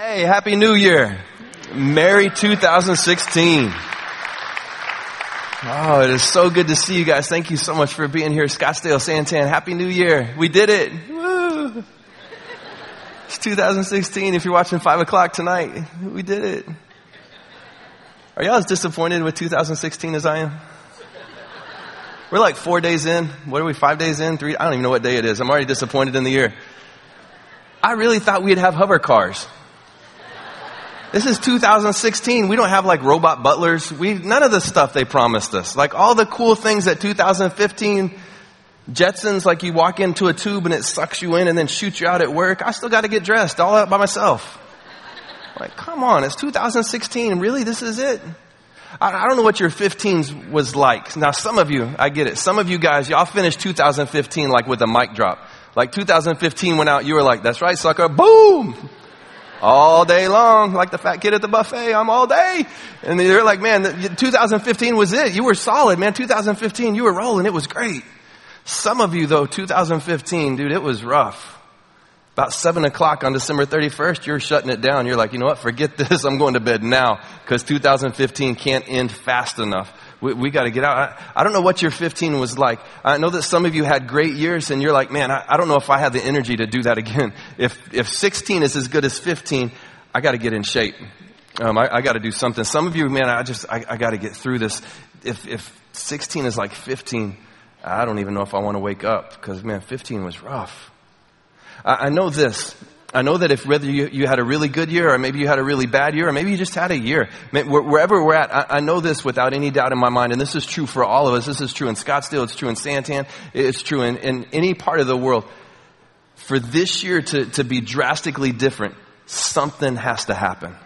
Hey, Happy New Year. Merry 2016. Oh, it is so good to see you guys. Thank you so much for being here. Scottsdale, Santan. Happy New Year. We did it. Woo. It's 2016. If you're watching 5 o'clock tonight, we did it. Are y'all as disappointed with 2016 as I am? We're like four days in. What are we, five days in? Three? I don't even know what day it is. I'm already disappointed in the year. I really thought we'd have hover cars. This is 2016. We don't have like robot butlers. We, none of the stuff they promised us. Like all the cool things that 2015 Jetsons, like you walk into a tube and it sucks you in and then shoots you out at work. I still got to get dressed all out by myself. Like, come on, it's 2016. Really? This is it? I, I don't know what your 15s was like. Now, some of you, I get it. Some of you guys, y'all finished 2015 like with a mic drop. Like 2015 went out, you were like, that's right, sucker. Boom! All day long, like the fat kid at the buffet. I'm all day. And they're like, man, 2015 was it. You were solid, man. 2015, you were rolling. It was great. Some of you though, 2015, dude, it was rough. About seven o'clock on December 31st, you're shutting it down. You're like, you know what? Forget this. I'm going to bed now because 2015 can't end fast enough. We, we got to get out. I, I, don't know what your 15 was like. I know that some of you had great years and you're like, man, I, I don't know if I have the energy to do that again. If, if 16 is as good as 15, I got to get in shape. Um, I, I got to do something. Some of you, man, I just, I, I got to get through this. If, if 16 is like 15, I don't even know if I want to wake up because, man, 15 was rough. I, I know this. I know that if whether you, you, had a really good year or maybe you had a really bad year or maybe you just had a year, wherever we're at, I, I, know this without any doubt in my mind, and this is true for all of us. This is true in Scottsdale, it's true in Santan, it's true in, in any part of the world. For this year to, to be drastically different, something has to happen.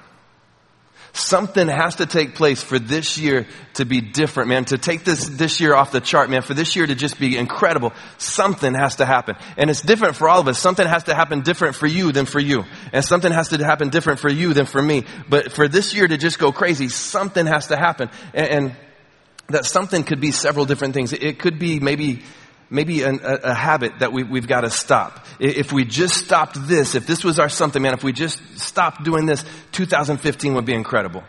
Something has to take place for this year to be different, man. To take this, this year off the chart, man. For this year to just be incredible. Something has to happen. And it's different for all of us. Something has to happen different for you than for you. And something has to happen different for you than for me. But for this year to just go crazy, something has to happen. And, and that something could be several different things. It could be maybe maybe an, a, a, habit that we, we've got to stop. If we just stopped this, if this was our something, man, if we just stopped doing this, 2015 would be incredible.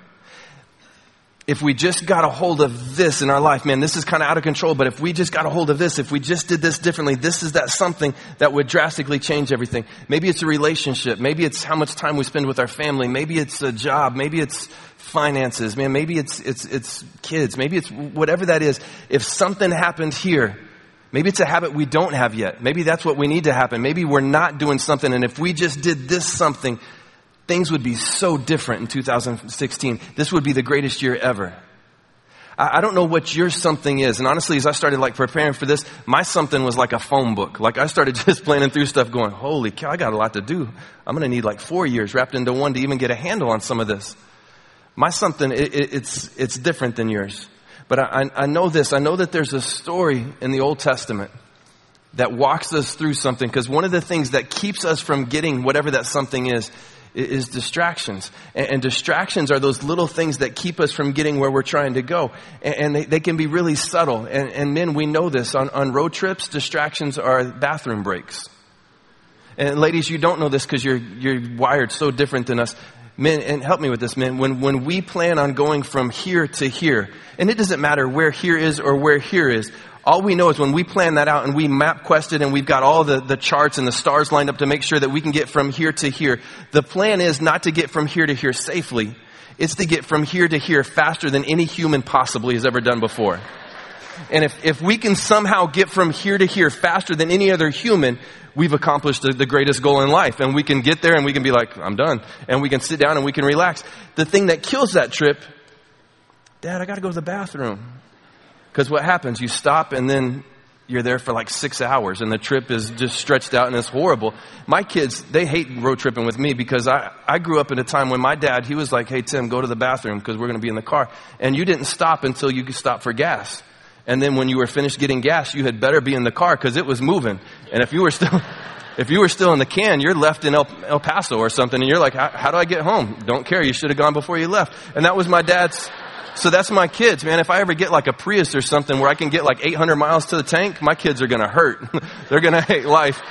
If we just got a hold of this in our life, man, this is kind of out of control, but if we just got a hold of this, if we just did this differently, this is that something that would drastically change everything. Maybe it's a relationship. Maybe it's how much time we spend with our family. Maybe it's a job. Maybe it's finances. Man, maybe it's, it's, it's kids. Maybe it's whatever that is. If something happened here, Maybe it's a habit we don't have yet. Maybe that's what we need to happen. Maybe we're not doing something, and if we just did this something, things would be so different in 2016. This would be the greatest year ever. I don't know what your something is. And honestly, as I started like preparing for this, my something was like a phone book. Like I started just planning through stuff going, holy cow, I got a lot to do. I'm going to need like four years wrapped into one to even get a handle on some of this. My something, it, it, it's, it's different than yours. But I, I know this. I know that there's a story in the Old Testament that walks us through something because one of the things that keeps us from getting whatever that something is is distractions. And, distractions are those little things that keep us from getting where we're trying to go. And, they, can be really subtle. And, and men, we know this. On, on road trips, distractions are bathroom breaks. And ladies, you don't know this because you're, you're wired so different than us men, and help me with this, men, when, when we plan on going from here to here, and it doesn't matter where here is or where here is, all we know is when we plan that out and we map quested and we've got all the, the charts and the stars lined up to make sure that we can get from here to here, the plan is not to get from here to here safely. It's to get from here to here faster than any human possibly has ever done before. And if, if we can somehow get from here to here faster than any other human, we've accomplished the, the, greatest goal in life. And we can get there and we can be like, I'm done. And we can sit down and we can relax. The thing that kills that trip, Dad, I gotta go to the bathroom. Because what happens? You stop and then you're there for like six hours and the trip is just stretched out and it's horrible. My kids, they hate road tripping with me because I, I grew up in a time when my dad, he was like, hey Tim, go to the bathroom because we're gonna be in the car. And you didn't stop until you could stop for gas. And then when you were finished getting gas, you had better be in the car because it was moving. And if you were still, if you were still in the can, you're left in El, El Paso or something and you're like, how do I get home? Don't care. You should have gone before you left. And that was my dad's, so that's my kids, man. If I ever get like a Prius or something where I can get like 800 miles to the tank, my kids are gonna hurt. They're gonna hate life.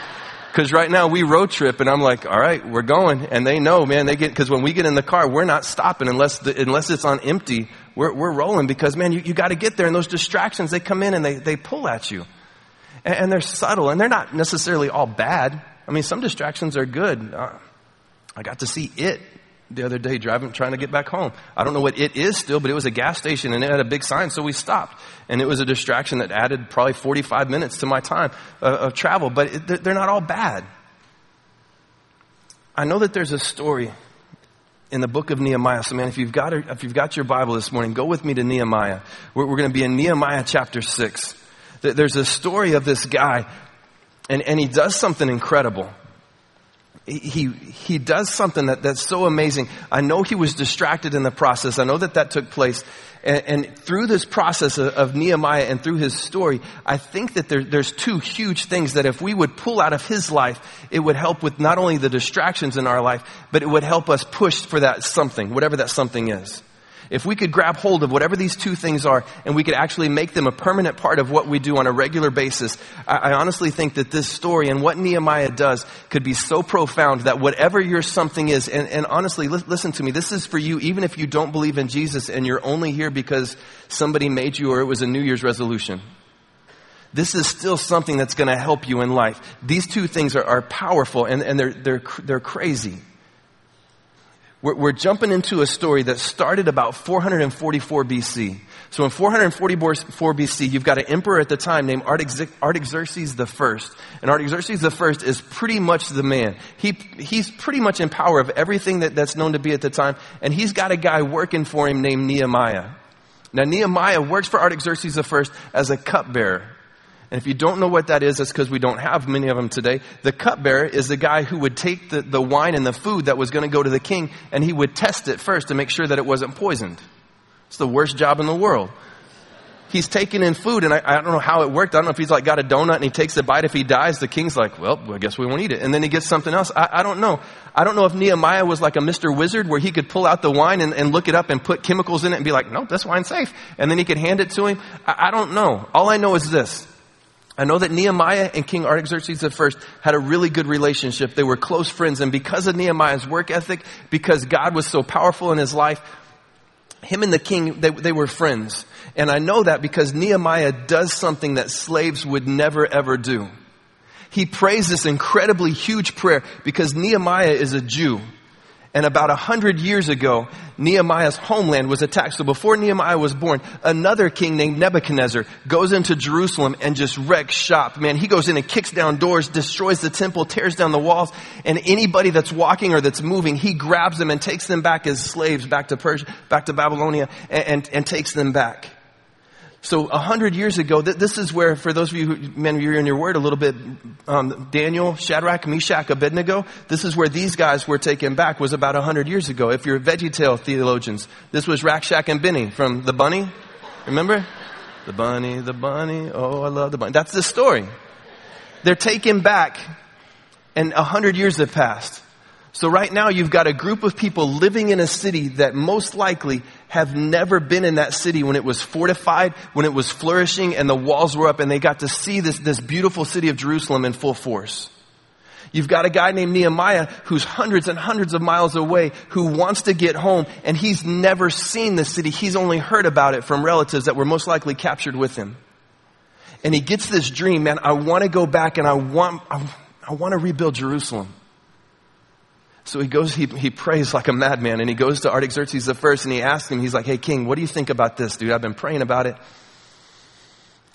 Cause right now we road trip and I'm like, all right, we're going. And they know, man, they get, cause when we get in the car, we're not stopping unless, the, unless it's on empty. We're, we're rolling because man, you, you gotta get there and those distractions, they come in and they, they pull at you. And, and they're subtle and they're not necessarily all bad. I mean, some distractions are good. Uh, I got to see it the other day driving, trying to get back home. I don't know what it is still, but it was a gas station and it had a big sign, so we stopped. And it was a distraction that added probably 45 minutes to my time uh, of travel, but it, they're not all bad. I know that there's a story in the book of Nehemiah. So man, if you've got, if you've got your Bible this morning, go with me to Nehemiah. We're, we're going to be in Nehemiah chapter 6. There's a story of this guy and, and he does something incredible he, he does something that, that's so amazing. I know he was distracted in the process. I know that that took place. And, and through this process of, of, Nehemiah and through his story, I think that there, there's two huge things that if we would pull out of his life, it would help with not only the distractions in our life, but it would help us push for that something, whatever that something is. If we could grab hold of whatever these two things are and we could actually make them a permanent part of what we do on a regular basis, I, I honestly think that this story and what Nehemiah does could be so profound that whatever your something is, and, and honestly, li- listen to me, this is for you even if you don't believe in Jesus and you're only here because somebody made you or it was a New Year's resolution this is still something that's going to help you in life. These two things are, are powerful and, and they're, they're, they're crazy. We're, we're jumping into a story that started about 444 BC. So in 444 BC, you've got an emperor at the time named Artaxerxes I. And Artaxerxes I is pretty much the man. He, he's pretty much in power of everything that, that's known to be at the time. And he's got a guy working for him named Nehemiah. Now Nehemiah works for Artaxerxes I as a cupbearer. And if you don't know what that is, that's because we don't have many of them today. The cupbearer is the guy who would take the, the wine and the food that was going to go to the king and he would test it first to make sure that it wasn't poisoned. It's the worst job in the world. He's taking in food and I, I don't know how it worked. I don't know if he's like got a donut and he takes a bite. If he dies, the king's like, well, I guess we won't eat it. And then he gets something else. I, I don't know. I don't know if Nehemiah was like a Mr. Wizard where he could pull out the wine and, and look it up and put chemicals in it and be like, no, this wine's safe. And then he could hand it to him. I, I don't know. All I know is this. I know that Nehemiah and King Artaxerxes I had a really good relationship. They were close friends. And because of Nehemiah's work ethic, because God was so powerful in his life, him and the king, they, they were friends. And I know that because Nehemiah does something that slaves would never ever do. He prays this incredibly huge prayer because Nehemiah is a Jew. And about a hundred years ago, Nehemiah's homeland was attacked. So before Nehemiah was born, another king named Nebuchadnezzar goes into Jerusalem and just wrecks shop. Man, he goes in and kicks down doors, destroys the temple, tears down the walls, and anybody that's walking or that's moving, he grabs them and takes them back as slaves back to Persia, back to Babylonia, and, and, and takes them back. So a hundred years ago, th- this is where, for those of you who, men, you're in your word a little bit, um, Daniel, Shadrach, Meshach, Abednego, this is where these guys were taken back, was about a hundred years ago. If you're VeggieTale theologians, this was Rack Shack and Benny from The Bunny. Remember? The bunny, the bunny, oh, I love the bunny. That's the story. They're taken back, and a hundred years have passed. So right now you've got a group of people living in a city that most likely have never been in that city when it was fortified, when it was flourishing and the walls were up and they got to see this, this beautiful city of Jerusalem in full force. You've got a guy named Nehemiah who's hundreds and hundreds of miles away who wants to get home and he's never seen the city. He's only heard about it from relatives that were most likely captured with him. And he gets this dream, man, I want to go back and I want, I, I want to rebuild Jerusalem. So he goes, he, he prays like a madman and he goes to Artaxerxes the first and he asks him, he's like, hey king, what do you think about this, dude? I've been praying about it.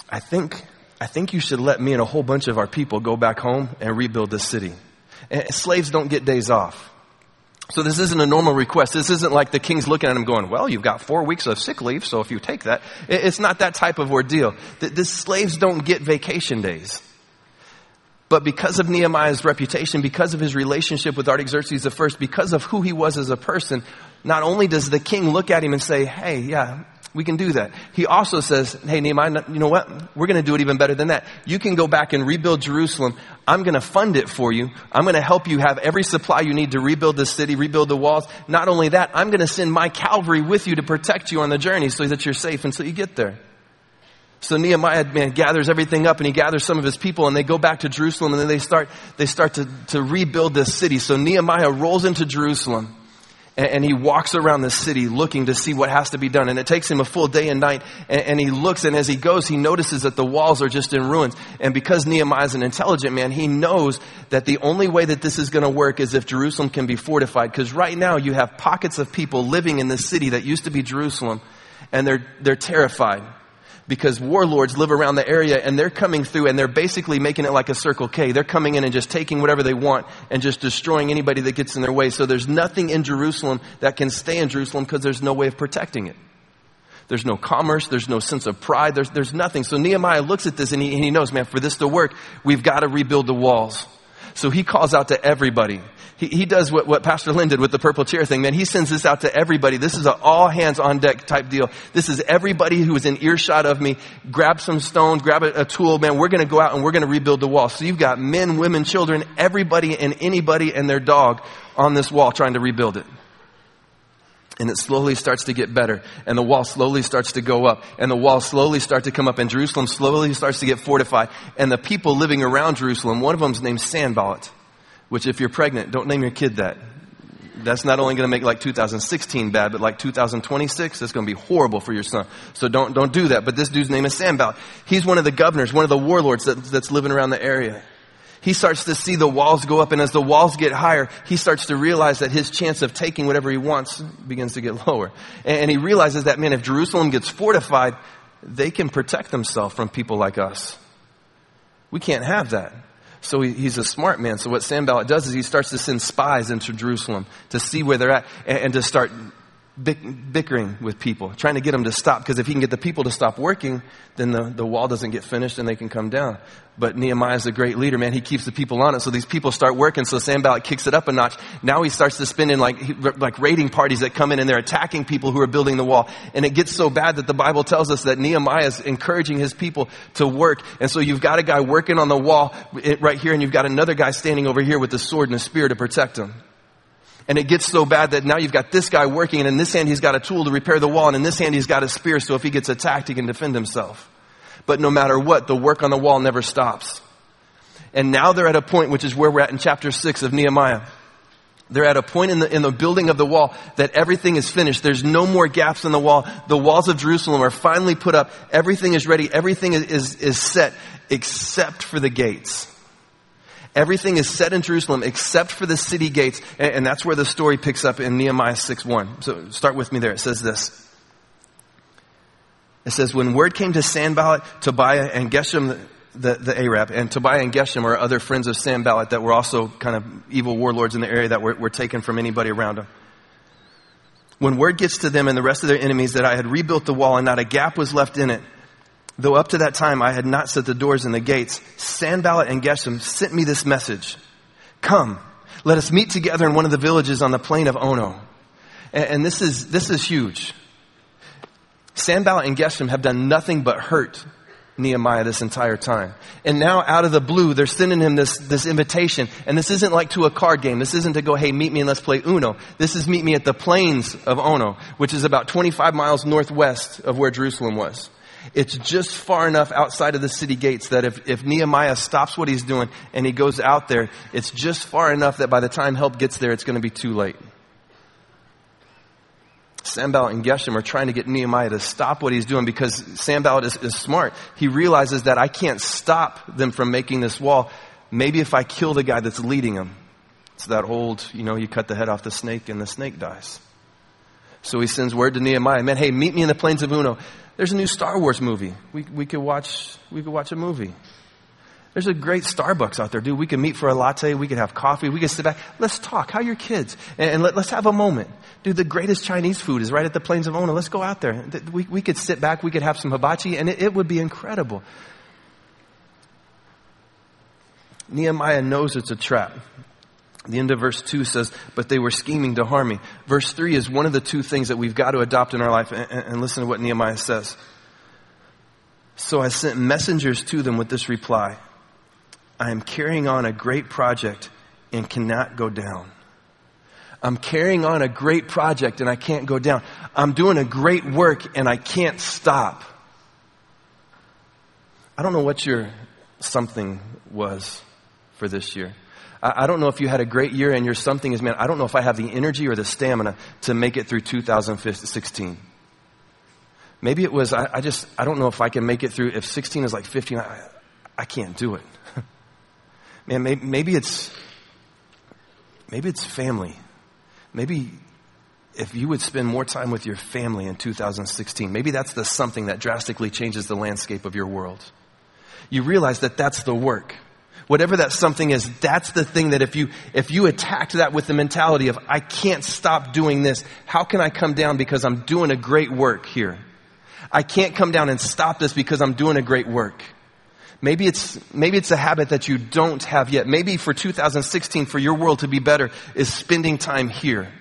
I think, I think you should let me and a whole bunch of our people go back home and rebuild this city. And slaves don't get days off. So this isn't a normal request. This isn't like the king's looking at him going, well, you've got four weeks of sick leave, so if you take that, it's not that type of ordeal. The, the slaves don't get vacation days. But because of Nehemiah's reputation, because of his relationship with Artaxerxes I, because of who he was as a person, not only does the king look at him and say, hey, yeah, we can do that. He also says, hey, Nehemiah, you know what? We're going to do it even better than that. You can go back and rebuild Jerusalem. I'm going to fund it for you. I'm going to help you have every supply you need to rebuild the city, rebuild the walls. Not only that, I'm going to send my cavalry with you to protect you on the journey so that you're safe until you get there. So Nehemiah, man, gathers everything up and he gathers some of his people and they go back to Jerusalem and then they start, they start to, to rebuild this city. So Nehemiah rolls into Jerusalem and, and he walks around the city looking to see what has to be done. And it takes him a full day and night and, and he looks and as he goes, he notices that the walls are just in ruins. And because Nehemiah is an intelligent man, he knows that the only way that this is going to work is if Jerusalem can be fortified. Because right now you have pockets of people living in this city that used to be Jerusalem and they're, they're terrified because warlords live around the area and they're coming through and they're basically making it like a Circle K. They're coming in and just taking whatever they want and just destroying anybody that gets in their way. So there's nothing in Jerusalem that can stay in Jerusalem because there's no way of protecting it. There's no commerce. There's no sense of pride. There's, there's nothing. So Nehemiah looks at this and he, and he knows, man, for this to work, we've got to rebuild the walls. So he calls out to everybody. He, he does what, what Pastor Lynn did with the purple chair thing, man. He sends this out to everybody. This is an all hands on deck type deal. This is everybody who is in earshot of me. Grab some stones, grab a, a tool, man. We're going to go out and we're going to rebuild the wall. So you've got men, women, children, everybody and anybody and their dog on this wall trying to rebuild it. And it slowly starts to get better. And the wall slowly starts to go up. And the walls slowly start to come up. And Jerusalem slowly starts to get fortified. And the people living around Jerusalem, one of them is named Sanballat. Which if you're pregnant, don't name your kid that. That's not only going to make like 2016 bad, but like 2026, that's going to be horrible for your son. So don't, don't do that. But this dude's name is Sanballat. He's one of the governors, one of the warlords that, that's living around the area. He starts to see the walls go up, and as the walls get higher, he starts to realize that his chance of taking whatever he wants begins to get lower. And he realizes that, man, if Jerusalem gets fortified, they can protect themselves from people like us. We can't have that. So he, he's a smart man. So what Sanballat does is he starts to send spies into Jerusalem to see where they're at and, and to start bickering with people, trying to get them to stop. Because if he can get the people to stop working, then the, the wall doesn't get finished and they can come down. But Nehemiah is a great leader, man. He keeps the people on it. So these people start working. So Sanballat kicks it up a notch. Now he starts to spin in like, like raiding parties that come in and they're attacking people who are building the wall. And it gets so bad that the Bible tells us that Nehemiah is encouraging his people to work. And so you've got a guy working on the wall right here and you've got another guy standing over here with a sword and a spear to protect him. And it gets so bad that now you've got this guy working and in this hand he's got a tool to repair the wall and in this hand he's got a spear so if he gets attacked he can defend himself. But no matter what, the work on the wall never stops. And now they're at a point, which is where we're at in chapter 6 of Nehemiah. They're at a point in the, in the building of the wall that everything is finished. There's no more gaps in the wall. The walls of Jerusalem are finally put up. Everything is ready. Everything is, is, is set except for the gates. Everything is set in Jerusalem except for the city gates. And, and that's where the story picks up in Nehemiah 6 1. So start with me there. It says this. It says, when word came to Sanballat, Tobiah, and Geshem, the, the Arab, and Tobiah and Geshem are other friends of Sanballat that were also kind of evil warlords in the area that were, were taken from anybody around them. When word gets to them and the rest of their enemies that I had rebuilt the wall and not a gap was left in it, though up to that time I had not set the doors and the gates, Sanballat and Geshem sent me this message. Come, let us meet together in one of the villages on the plain of Ono. And, and this is, this is huge. Sanballat and Geshem have done nothing but hurt Nehemiah this entire time. And now out of the blue, they're sending him this, this invitation. And this isn't like to a card game. This isn't to go, hey, meet me and let's play Uno. This is meet me at the plains of Ono, which is about 25 miles northwest of where Jerusalem was. It's just far enough outside of the city gates that if, if Nehemiah stops what he's doing and he goes out there, it's just far enough that by the time help gets there, it's going to be too late. Sanballat and Geshem are trying to get Nehemiah to stop what he's doing because Sanballat is, is smart. He realizes that I can't stop them from making this wall. Maybe if I kill the guy that's leading them. It's that old, you know, you cut the head off the snake and the snake dies. So he sends word to Nehemiah, man, hey, meet me in the plains of Uno. There's a new Star Wars movie. We, we could watch, we could watch a movie. There's a great Starbucks out there, dude. We can meet for a latte. We could have coffee. We could sit back. Let's talk. How are your kids? And, and let, us have a moment. Dude, the greatest Chinese food is right at the plains of Ono. Let's go out there. We, we could sit back. We could have some hibachi and it, it would be incredible. Nehemiah knows it's a trap. The end of verse 2 says, but they were scheming to harm me. Verse 3 is one of the two things that we've got to adopt in our life. And, and listen to what Nehemiah says. So I sent messengers to them with this reply. I am carrying on a great project and cannot go down. I'm carrying on a great project and I can't go down. I'm doing a great work and I can't stop. I don't know what your something was for this year. I, don't know if you had a great year and your something is, man, I don't know if I have the energy or the stamina to make it through 2016. Maybe it was, I, I just, I don't know if I can make it through, if 16 is like 15, I, I can't do it. man, maybe, maybe it's, maybe it's family. Maybe if you would spend more time with your family in 2016, maybe that's the something that drastically changes the landscape of your world. You realize that that's the work. Whatever that something is, that's the thing that if you, if you attacked that with the mentality of, I can't stop doing this, how can I come down because I'm doing a great work here? I can't come down and stop this because I'm doing a great work. Maybe it's, maybe it's a habit that you don't have yet. Maybe for 2016, for your world to be better, is spending time here.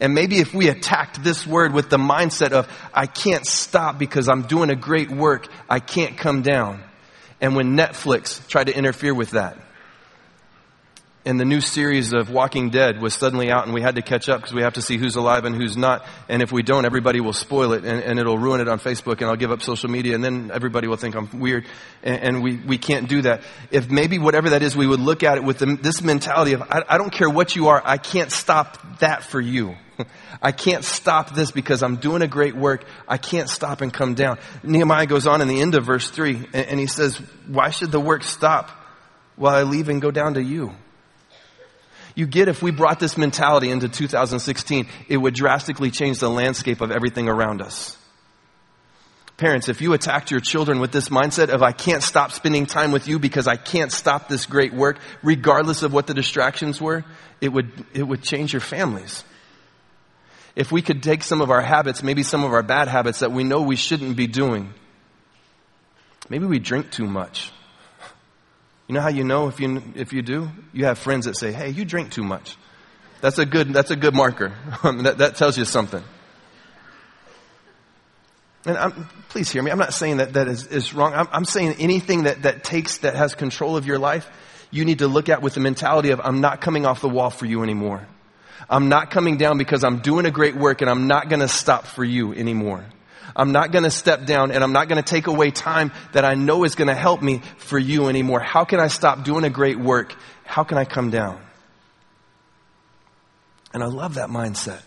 And maybe if we attacked this word with the mindset of, I can't stop because I'm doing a great work, I can't come down. And when Netflix tried to interfere with that, and the new series of Walking Dead was suddenly out and we had to catch up because we have to see who's alive and who's not. And if we don't, everybody will spoil it and, and, it'll ruin it on Facebook and I'll give up social media and then everybody will think I'm weird and, and we, we can't do that. If maybe whatever that is, we would look at it with the, this mentality of, I, I don't care what you are, I can't stop that for you. I can't stop this because I'm doing a great work. I can't stop and come down. Nehemiah goes on in the end of verse 3 and, and he says, Why should the work stop while I leave and go down to you? You get if we brought this mentality into 2016, it would drastically change the landscape of everything around us. Parents, if you attacked your children with this mindset of I can't stop spending time with you because I can't stop this great work, regardless of what the distractions were, it would, it would change your families. If we could take some of our habits, maybe some of our bad habits that we know we shouldn't be doing. Maybe we drink too much. You know how you know if you, if you do? You have friends that say, hey, you drink too much. That's a good, that's a good marker. that, that tells you something. And I'm, please hear me. I'm not saying that that is, is wrong. I'm, I'm saying anything that, that takes, that has control of your life, you need to look at with the mentality of, I'm not coming off the wall for you anymore. I'm not coming down because I'm doing a great work and I'm not going to stop for you anymore. I'm not going to step down and I'm not going to take away time that I know is going to help me for you anymore. How can I stop doing a great work? How can I come down? And I love that mindset.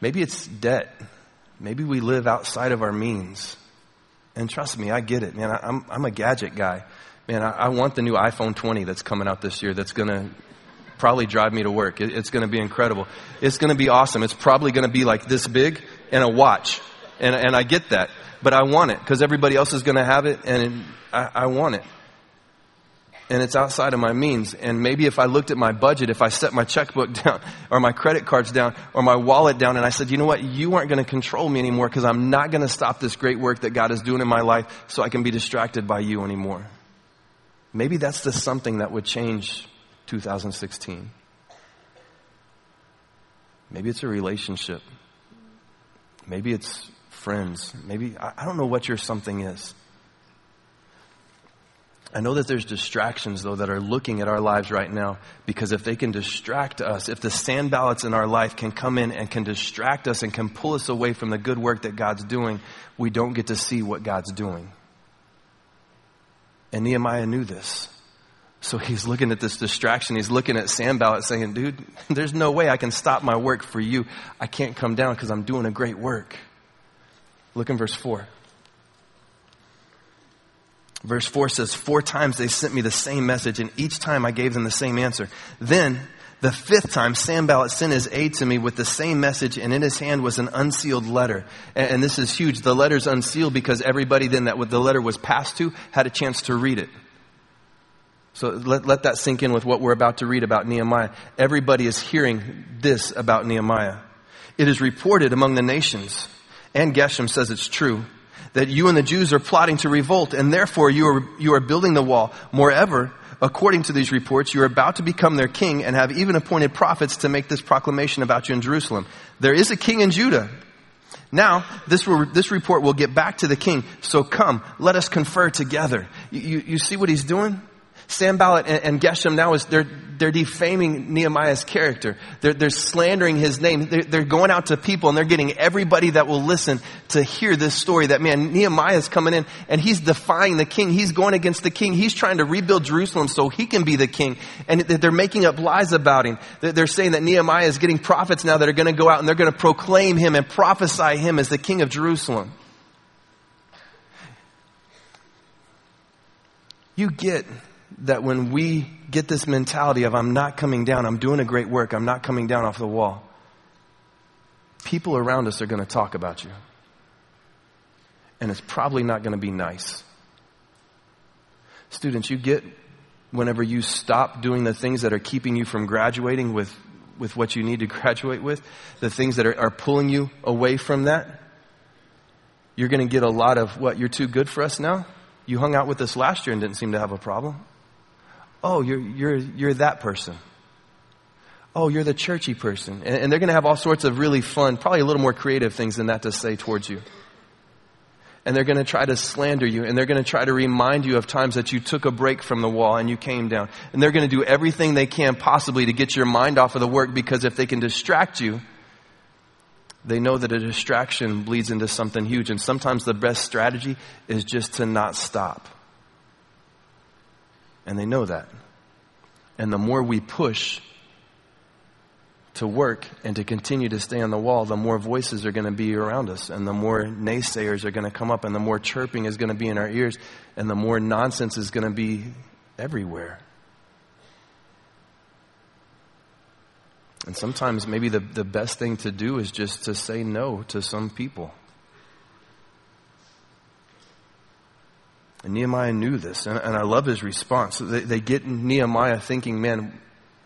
Maybe it's debt. Maybe we live outside of our means. And trust me, I get it, man. I, am I'm a gadget guy. Man, I, I, want the new iPhone 20 that's coming out this year that's going to probably drive me to work. It, it's going to be incredible. It's going to be awesome. It's probably going to be like this big and a watch. And, and I get that. But I want it because everybody else is going to have it and I, I want it. And it's outside of my means. And maybe if I looked at my budget, if I set my checkbook down or my credit cards down or my wallet down and I said, you know what? You aren't going to control me anymore because I'm not going to stop this great work that God is doing in my life so I can be distracted by you anymore. Maybe that's the something that would change 2016. Maybe it's a relationship. Maybe it's friends. Maybe, I don't know what your something is. I know that there's distractions, though, that are looking at our lives right now because if they can distract us, if the Sanballats in our life can come in and can distract us and can pull us away from the good work that God's doing, we don't get to see what God's doing. And Nehemiah knew this. So he's looking at this distraction. He's looking at Sanballat saying, dude, there's no way I can stop my work for you. I can't come down because I'm doing a great work. Look in verse 4. Verse 4 says, Four times they sent me the same message, and each time I gave them the same answer. Then, the fifth time, Sanballat sent his aide to me with the same message, and in his hand was an unsealed letter. And, and this is huge. The letter's unsealed because everybody then that the letter was passed to had a chance to read it. So let, let that sink in with what we're about to read about Nehemiah. Everybody is hearing this about Nehemiah. It is reported among the nations, and Geshem says it's true, that you and the Jews are plotting to revolt, and therefore you are, you are building the wall. Moreover, according to these reports, you are about to become their king and have even appointed prophets to make this proclamation about you in Jerusalem. There is a king in Judah. Now, this, this report will get back to the king, so come, let us confer together. You, you, you see what he's doing? Sanballat and, and Geshem now is they're, they're defaming Nehemiah's character. They're, they're slandering his name. They're, they're going out to people and they're getting everybody that will listen to hear this story that man, Nehemiah is coming in and he's defying the king. He's going against the king. He's trying to rebuild Jerusalem so he can be the king. And they're making up lies about him. They're saying that Nehemiah is getting prophets now that are going to go out and they're going to proclaim him and prophesy him as the king of Jerusalem. You get that when we get this mentality of I'm not coming down, I'm doing a great work, I'm not coming down off the wall, people around us are going to talk about you. And it's probably not going to be nice. Students, you get whenever you stop doing the things that are keeping you from graduating with, with what you need to graduate with, the things that are, are pulling you away from that, you're going to get a lot of what, you're too good for us now? You hung out with us last year and didn't seem to have a problem. Oh, you're, you're, you're that person. Oh, you're the churchy person. And, and they're going to have all sorts of really fun, probably a little more creative things than that to say towards you. And they're going to try to slander you and they're going to try to remind you of times that you took a break from the wall and you came down. And they're going to do everything they can possibly to get your mind off of the work because if they can distract you, they know that a distraction bleeds into something huge. And sometimes the best strategy is just to not stop. And they know that. And the more we push to work and to continue to stay on the wall, the more voices are going to be around us, and the more naysayers are going to come up, and the more chirping is going to be in our ears, and the more nonsense is going to be everywhere. And sometimes maybe the, the best thing to do is just to say no to some people. And Nehemiah knew this, and, and I love his response. They, they, get Nehemiah thinking, man,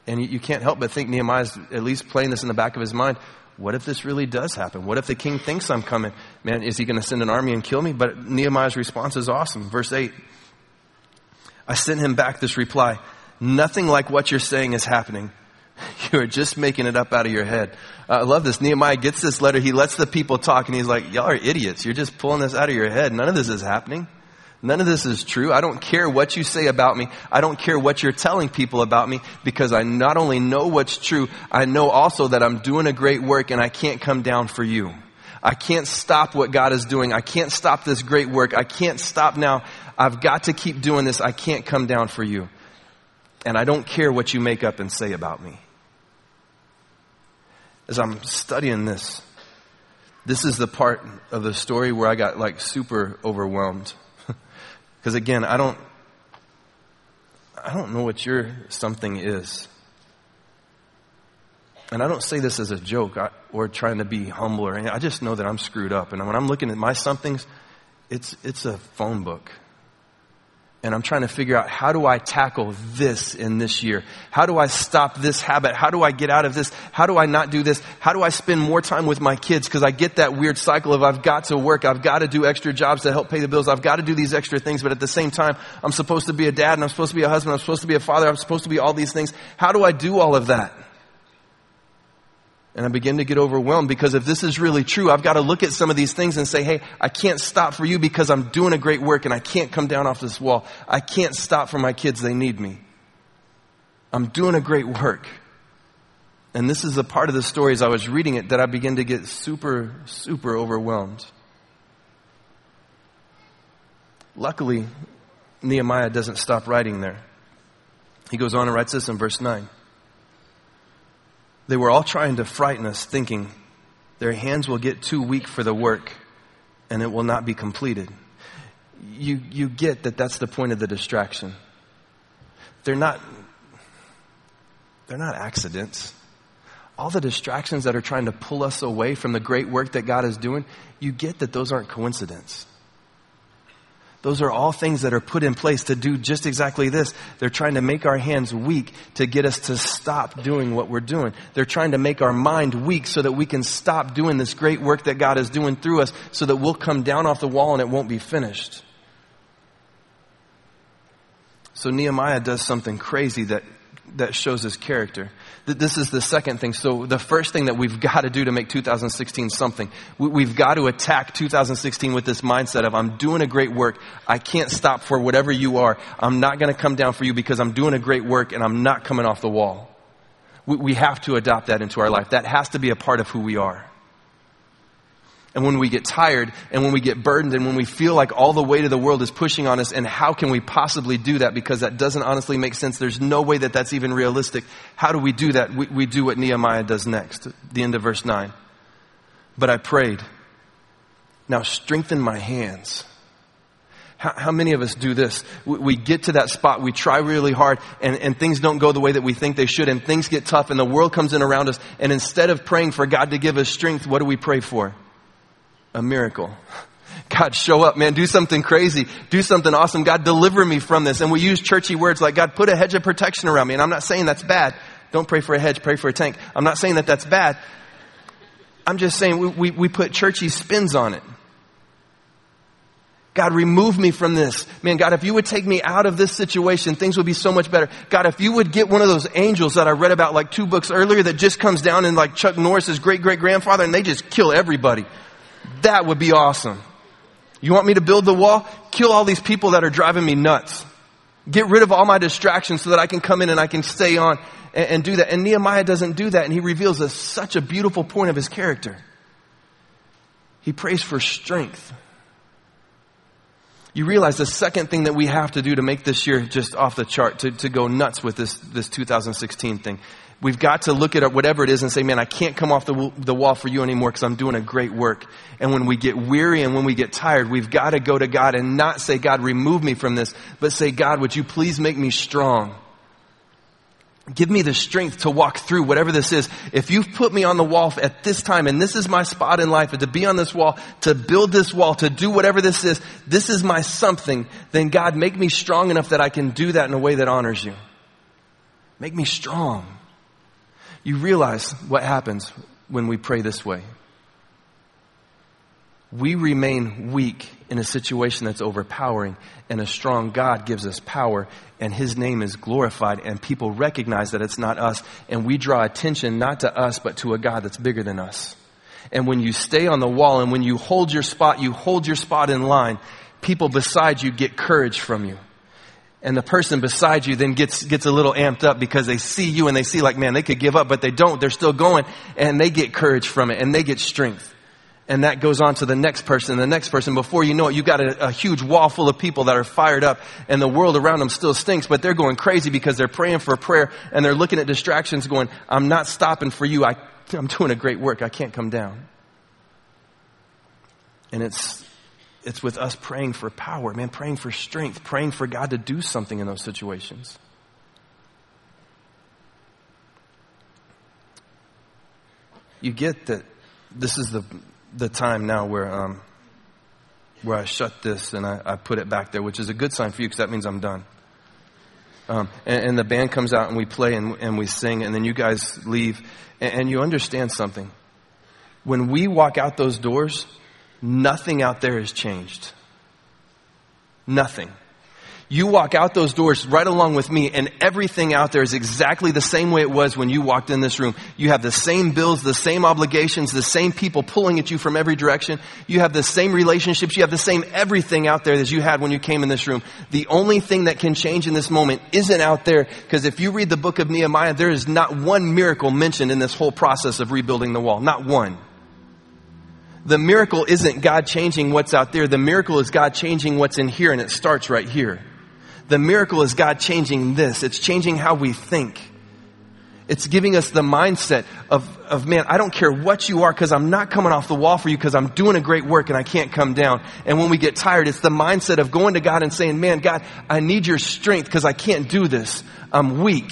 and you, you can't help but think Nehemiah's at least playing this in the back of his mind. What if this really does happen? What if the king thinks I'm coming? Man, is he going to send an army and kill me? But Nehemiah's response is awesome. Verse 8. I sent him back this reply. Nothing like what you're saying is happening. You are just making it up out of your head. Uh, I love this. Nehemiah gets this letter. He lets the people talk and he's like, y'all are idiots. You're just pulling this out of your head. None of this is happening. None of this is true. I don't care what you say about me. I don't care what you're telling people about me because I not only know what's true, I know also that I'm doing a great work and I can't come down for you. I can't stop what God is doing. I can't stop this great work. I can't stop now. I've got to keep doing this. I can't come down for you. And I don't care what you make up and say about me. As I'm studying this, this is the part of the story where I got like super overwhelmed. Because again, I don't, I don't know what your something is. And I don't say this as a joke or trying to be humble or anything. I just know that I'm screwed up. And when I'm looking at my somethings, it's, it's a phone book and I'm trying to figure out how do I tackle this in this year? How do I stop this habit? How do I get out of this? How do I not do this? How do I spend more time with my kids? Cause I get that weird cycle of I've got to work. I've got to do extra jobs to help pay the bills. I've got to do these extra things. But at the same time, I'm supposed to be a dad and I'm supposed to be a husband. I'm supposed to be a father. I'm supposed to be all these things. How do I do all of that? And I begin to get overwhelmed because if this is really true, I've got to look at some of these things and say, hey, I can't stop for you because I'm doing a great work and I can't come down off this wall. I can't stop for my kids. They need me. I'm doing a great work. And this is a part of the story as I was reading it that I begin to get super, super overwhelmed. Luckily, Nehemiah doesn't stop writing there. He goes on and writes this in verse 9. They were all trying to frighten us, thinking their hands will get too weak for the work and it will not be completed. You, you get that that's the point of the distraction. They're not, they're not accidents. All the distractions that are trying to pull us away from the great work that God is doing, you get that those aren't coincidence. Those are all things that are put in place to do just exactly this. They're trying to make our hands weak to get us to stop doing what we're doing. They're trying to make our mind weak so that we can stop doing this great work that God is doing through us so that we'll come down off the wall and it won't be finished. So Nehemiah does something crazy that that shows his character. This is the second thing. So the first thing that we've got to do to make 2016 something, we've got to attack 2016 with this mindset of I'm doing a great work. I can't stop for whatever you are. I'm not going to come down for you because I'm doing a great work and I'm not coming off the wall. We have to adopt that into our life. That has to be a part of who we are and when we get tired and when we get burdened and when we feel like all the weight of the world is pushing on us and how can we possibly do that because that doesn't honestly make sense. There's no way that that's even realistic. How do we do that? We, we do what Nehemiah does next, the end of verse 9. But I prayed, now strengthen my hands. How, many of us do this? We, we, get to that spot, we try really hard, and, and things don't go the way that we think they should, and things get tough, and the world comes in around us, and instead of praying for God to give us strength, what do we pray for? A miracle. God, show up, man. Do something crazy. Do something awesome. God, deliver me from this. And we use churchy words like, God, put a hedge of protection around me. And I'm not saying that's bad. Don't pray for a hedge, pray for a tank. I'm not saying that that's bad. I'm just saying we, we, we put churchy spins on it. God, remove me from this. Man, God, if you would take me out of this situation, things would be so much better. God, if you would get one of those angels that I read about like two books earlier that just comes down and like Chuck Norris's great great grandfather and they just kill everybody. That would be awesome. You want me to build the wall? Kill all these people that are driving me nuts. Get rid of all my distractions so that I can come in and I can stay on and, and do that. And Nehemiah doesn't do that and he reveals such a beautiful point of his character. He prays for strength. You realize the second thing that we have to do to make this year just off the chart, to, to go nuts with this, this 2016 thing, We've got to look at whatever it is and say, man, I can't come off the, the wall for you anymore because I'm doing a great work. And when we get weary and when we get tired, we've got to go to God and not say, God, remove me from this, but say, God, would you please make me strong? Give me the strength to walk through whatever this is. If you've put me on the wall at this time and this is my spot in life and to be on this wall, to build this wall, to do whatever this is, this is my something, then God, make me strong enough that I can do that in a way that honors you. Make me strong you realize what happens when we pray this way. We remain weak in a situation that's overpowering, and a strong God gives us power, and His name is glorified, and people recognize that it's not us, and we draw attention not to us, but to a God that's bigger than us. And when you stay on the wall and when you hold your spot, you hold your spot in line, people beside you get courage from you and the person beside you then gets, gets a little amped up because they see you and they see like, man, they could give up, but they don't. They're still going and they get courage from it and they get strength. And that goes on to the next person, the next person. Before you know it, you've got a, a huge wall full of people that are fired up and the world around them still stinks, but they're going crazy because they're praying for a prayer and they're looking at distractions going, I'm not stopping for you. I, I'm doing a great work. I can't come down. And it's it's with us praying for power, man, praying for strength, praying for God to do something in those situations. You get that this is the, the time now where, um, where I shut this and I, I, put it back there, which is a good sign for you because that means I'm done. Um, and, and, the band comes out and we play and, and we sing, and then you guys leave, and, and you understand something. When we walk out those doors, Nothing out there has changed. Nothing. You walk out those doors right along with me and everything out there is exactly the same way it was when you walked in this room. You have the same bills, the same obligations, the same people pulling at you from every direction. You have the same relationships. You have the same everything out there as you had when you came in this room. The only thing that can change in this moment isn't out there because if you read the book of Nehemiah, there is not one miracle mentioned in this whole process of rebuilding the wall. Not one the miracle isn't God changing what's out there. The miracle is God changing what's in here and it starts right here. The miracle is God changing this. It's changing how we think. It's giving us the mindset of, of man, I don't care what you are because I'm not coming off the wall for you because I'm doing a great work and I can't come down. And when we get tired, it's the mindset of going to God and saying, man, God, I need your strength because I can't do this. I'm weak.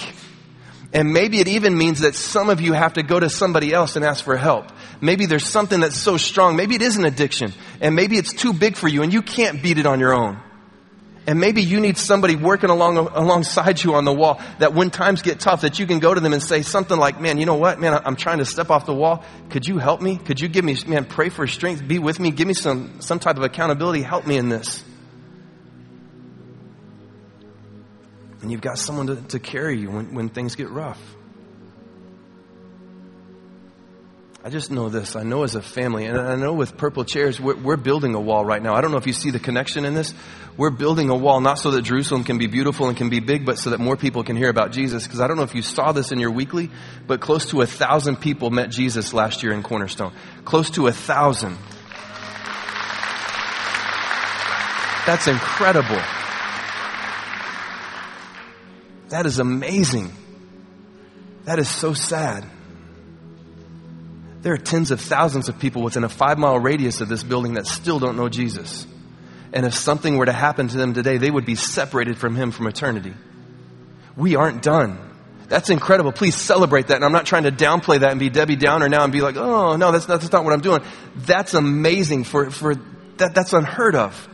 And maybe it even means that some of you have to go to somebody else and ask for help. Maybe there's something that's so strong. Maybe it is an addiction. And maybe it's too big for you and you can't beat it on your own. And maybe you need somebody working along, alongside you on the wall that when times get tough that you can go to them and say something like, man, you know what, man, I'm trying to step off the wall. Could you help me? Could you give me, man, pray for strength, be with me, give me some, some type of accountability, help me in this. And you've got someone to, to carry you when, when things get rough. I just know this. I know as a family, and I know with Purple Chairs, we're, we're, building a wall right now. I don't know if you see the connection in this. We're building a wall not so that Jerusalem can be beautiful and can be big, but so that more people can hear about Jesus. Because I don't know if you saw this in your weekly, but close to a thousand people met Jesus last year in Cornerstone. Close to a thousand. That's incredible. That is amazing. That is so sad. There are tens of thousands of people within a five mile radius of this building that still don't know Jesus. And if something were to happen to them today, they would be separated from Him from eternity. We aren't done. That's incredible. Please celebrate that. And I'm not trying to downplay that and be Debbie Downer now and be like, oh, no, that's not, that's not what I'm doing. That's amazing for, for that, that's unheard of.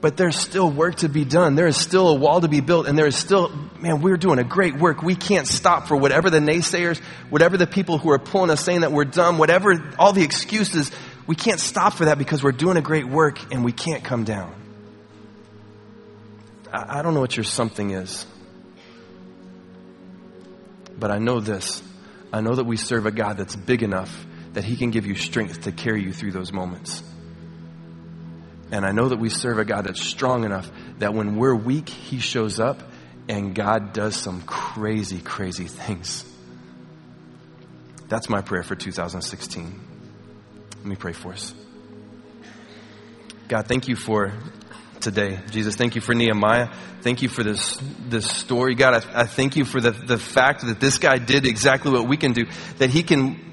But there's still work to be done. There is still a wall to be built, and there is still, man, we're doing a great work. We can't stop for whatever the naysayers, whatever the people who are pulling us saying that we're dumb, whatever, all the excuses, we can't stop for that because we're doing a great work and we can't come down. I, I don't know what your something is, but I know this. I know that we serve a God that's big enough that He can give you strength to carry you through those moments. And I know that we serve a God that's strong enough that when we're weak, He shows up and God does some crazy, crazy things. That's my prayer for 2016. Let me pray for us. God, thank you for today. Jesus, thank you for Nehemiah. Thank you for this, this story. God, I, I thank you for the, the fact that this guy did exactly what we can do, that he can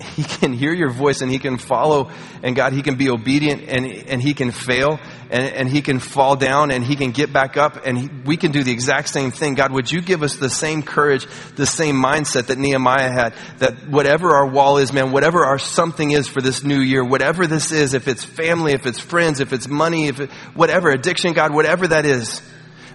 he can hear your voice and he can follow and God, he can be obedient and, and he can fail and, and he can fall down and he can get back up and he, we can do the exact same thing. God, would you give us the same courage, the same mindset that Nehemiah had, that whatever our wall is, man, whatever our something is for this new year, whatever this is, if it's family, if it's friends, if it's money, if it, whatever, addiction, God, whatever that is,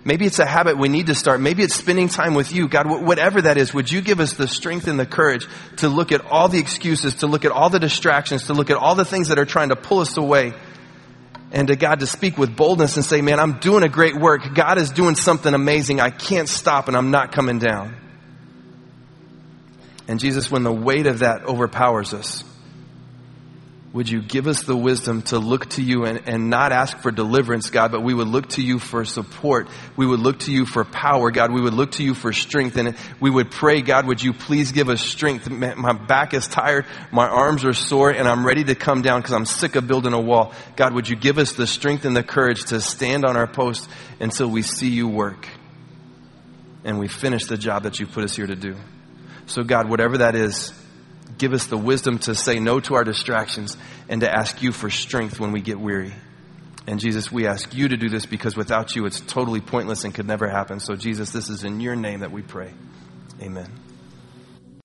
Maybe it's a habit we need to start. Maybe it's spending time with you. God, whatever that is, would you give us the strength and the courage to look at all the excuses, to look at all the distractions, to look at all the things that are trying to pull us away and to God to speak with boldness and say, man, I'm doing a great work. God is doing something amazing. I can't stop and I'm not coming down. And Jesus, when the weight of that overpowers us, would you give us the wisdom to look to you and, and not ask for deliverance, God, but we would look to you for support. We would look to you for power, God. We would look to you for strength. And we would pray, God, would you please give us strength? My back is tired. My arms are sore and I'm ready to come down because I'm sick of building a wall. God, would you give us the strength and the courage to stand on our post until we see you work and we finish the job that you put us here to do. So God, whatever that is, give us the wisdom to say no to our distractions and to ask you for strength when we get weary. And Jesus, we ask you to do this because without you, it's totally pointless and could never happen. So, Jesus, this is in your name that we pray. Amen.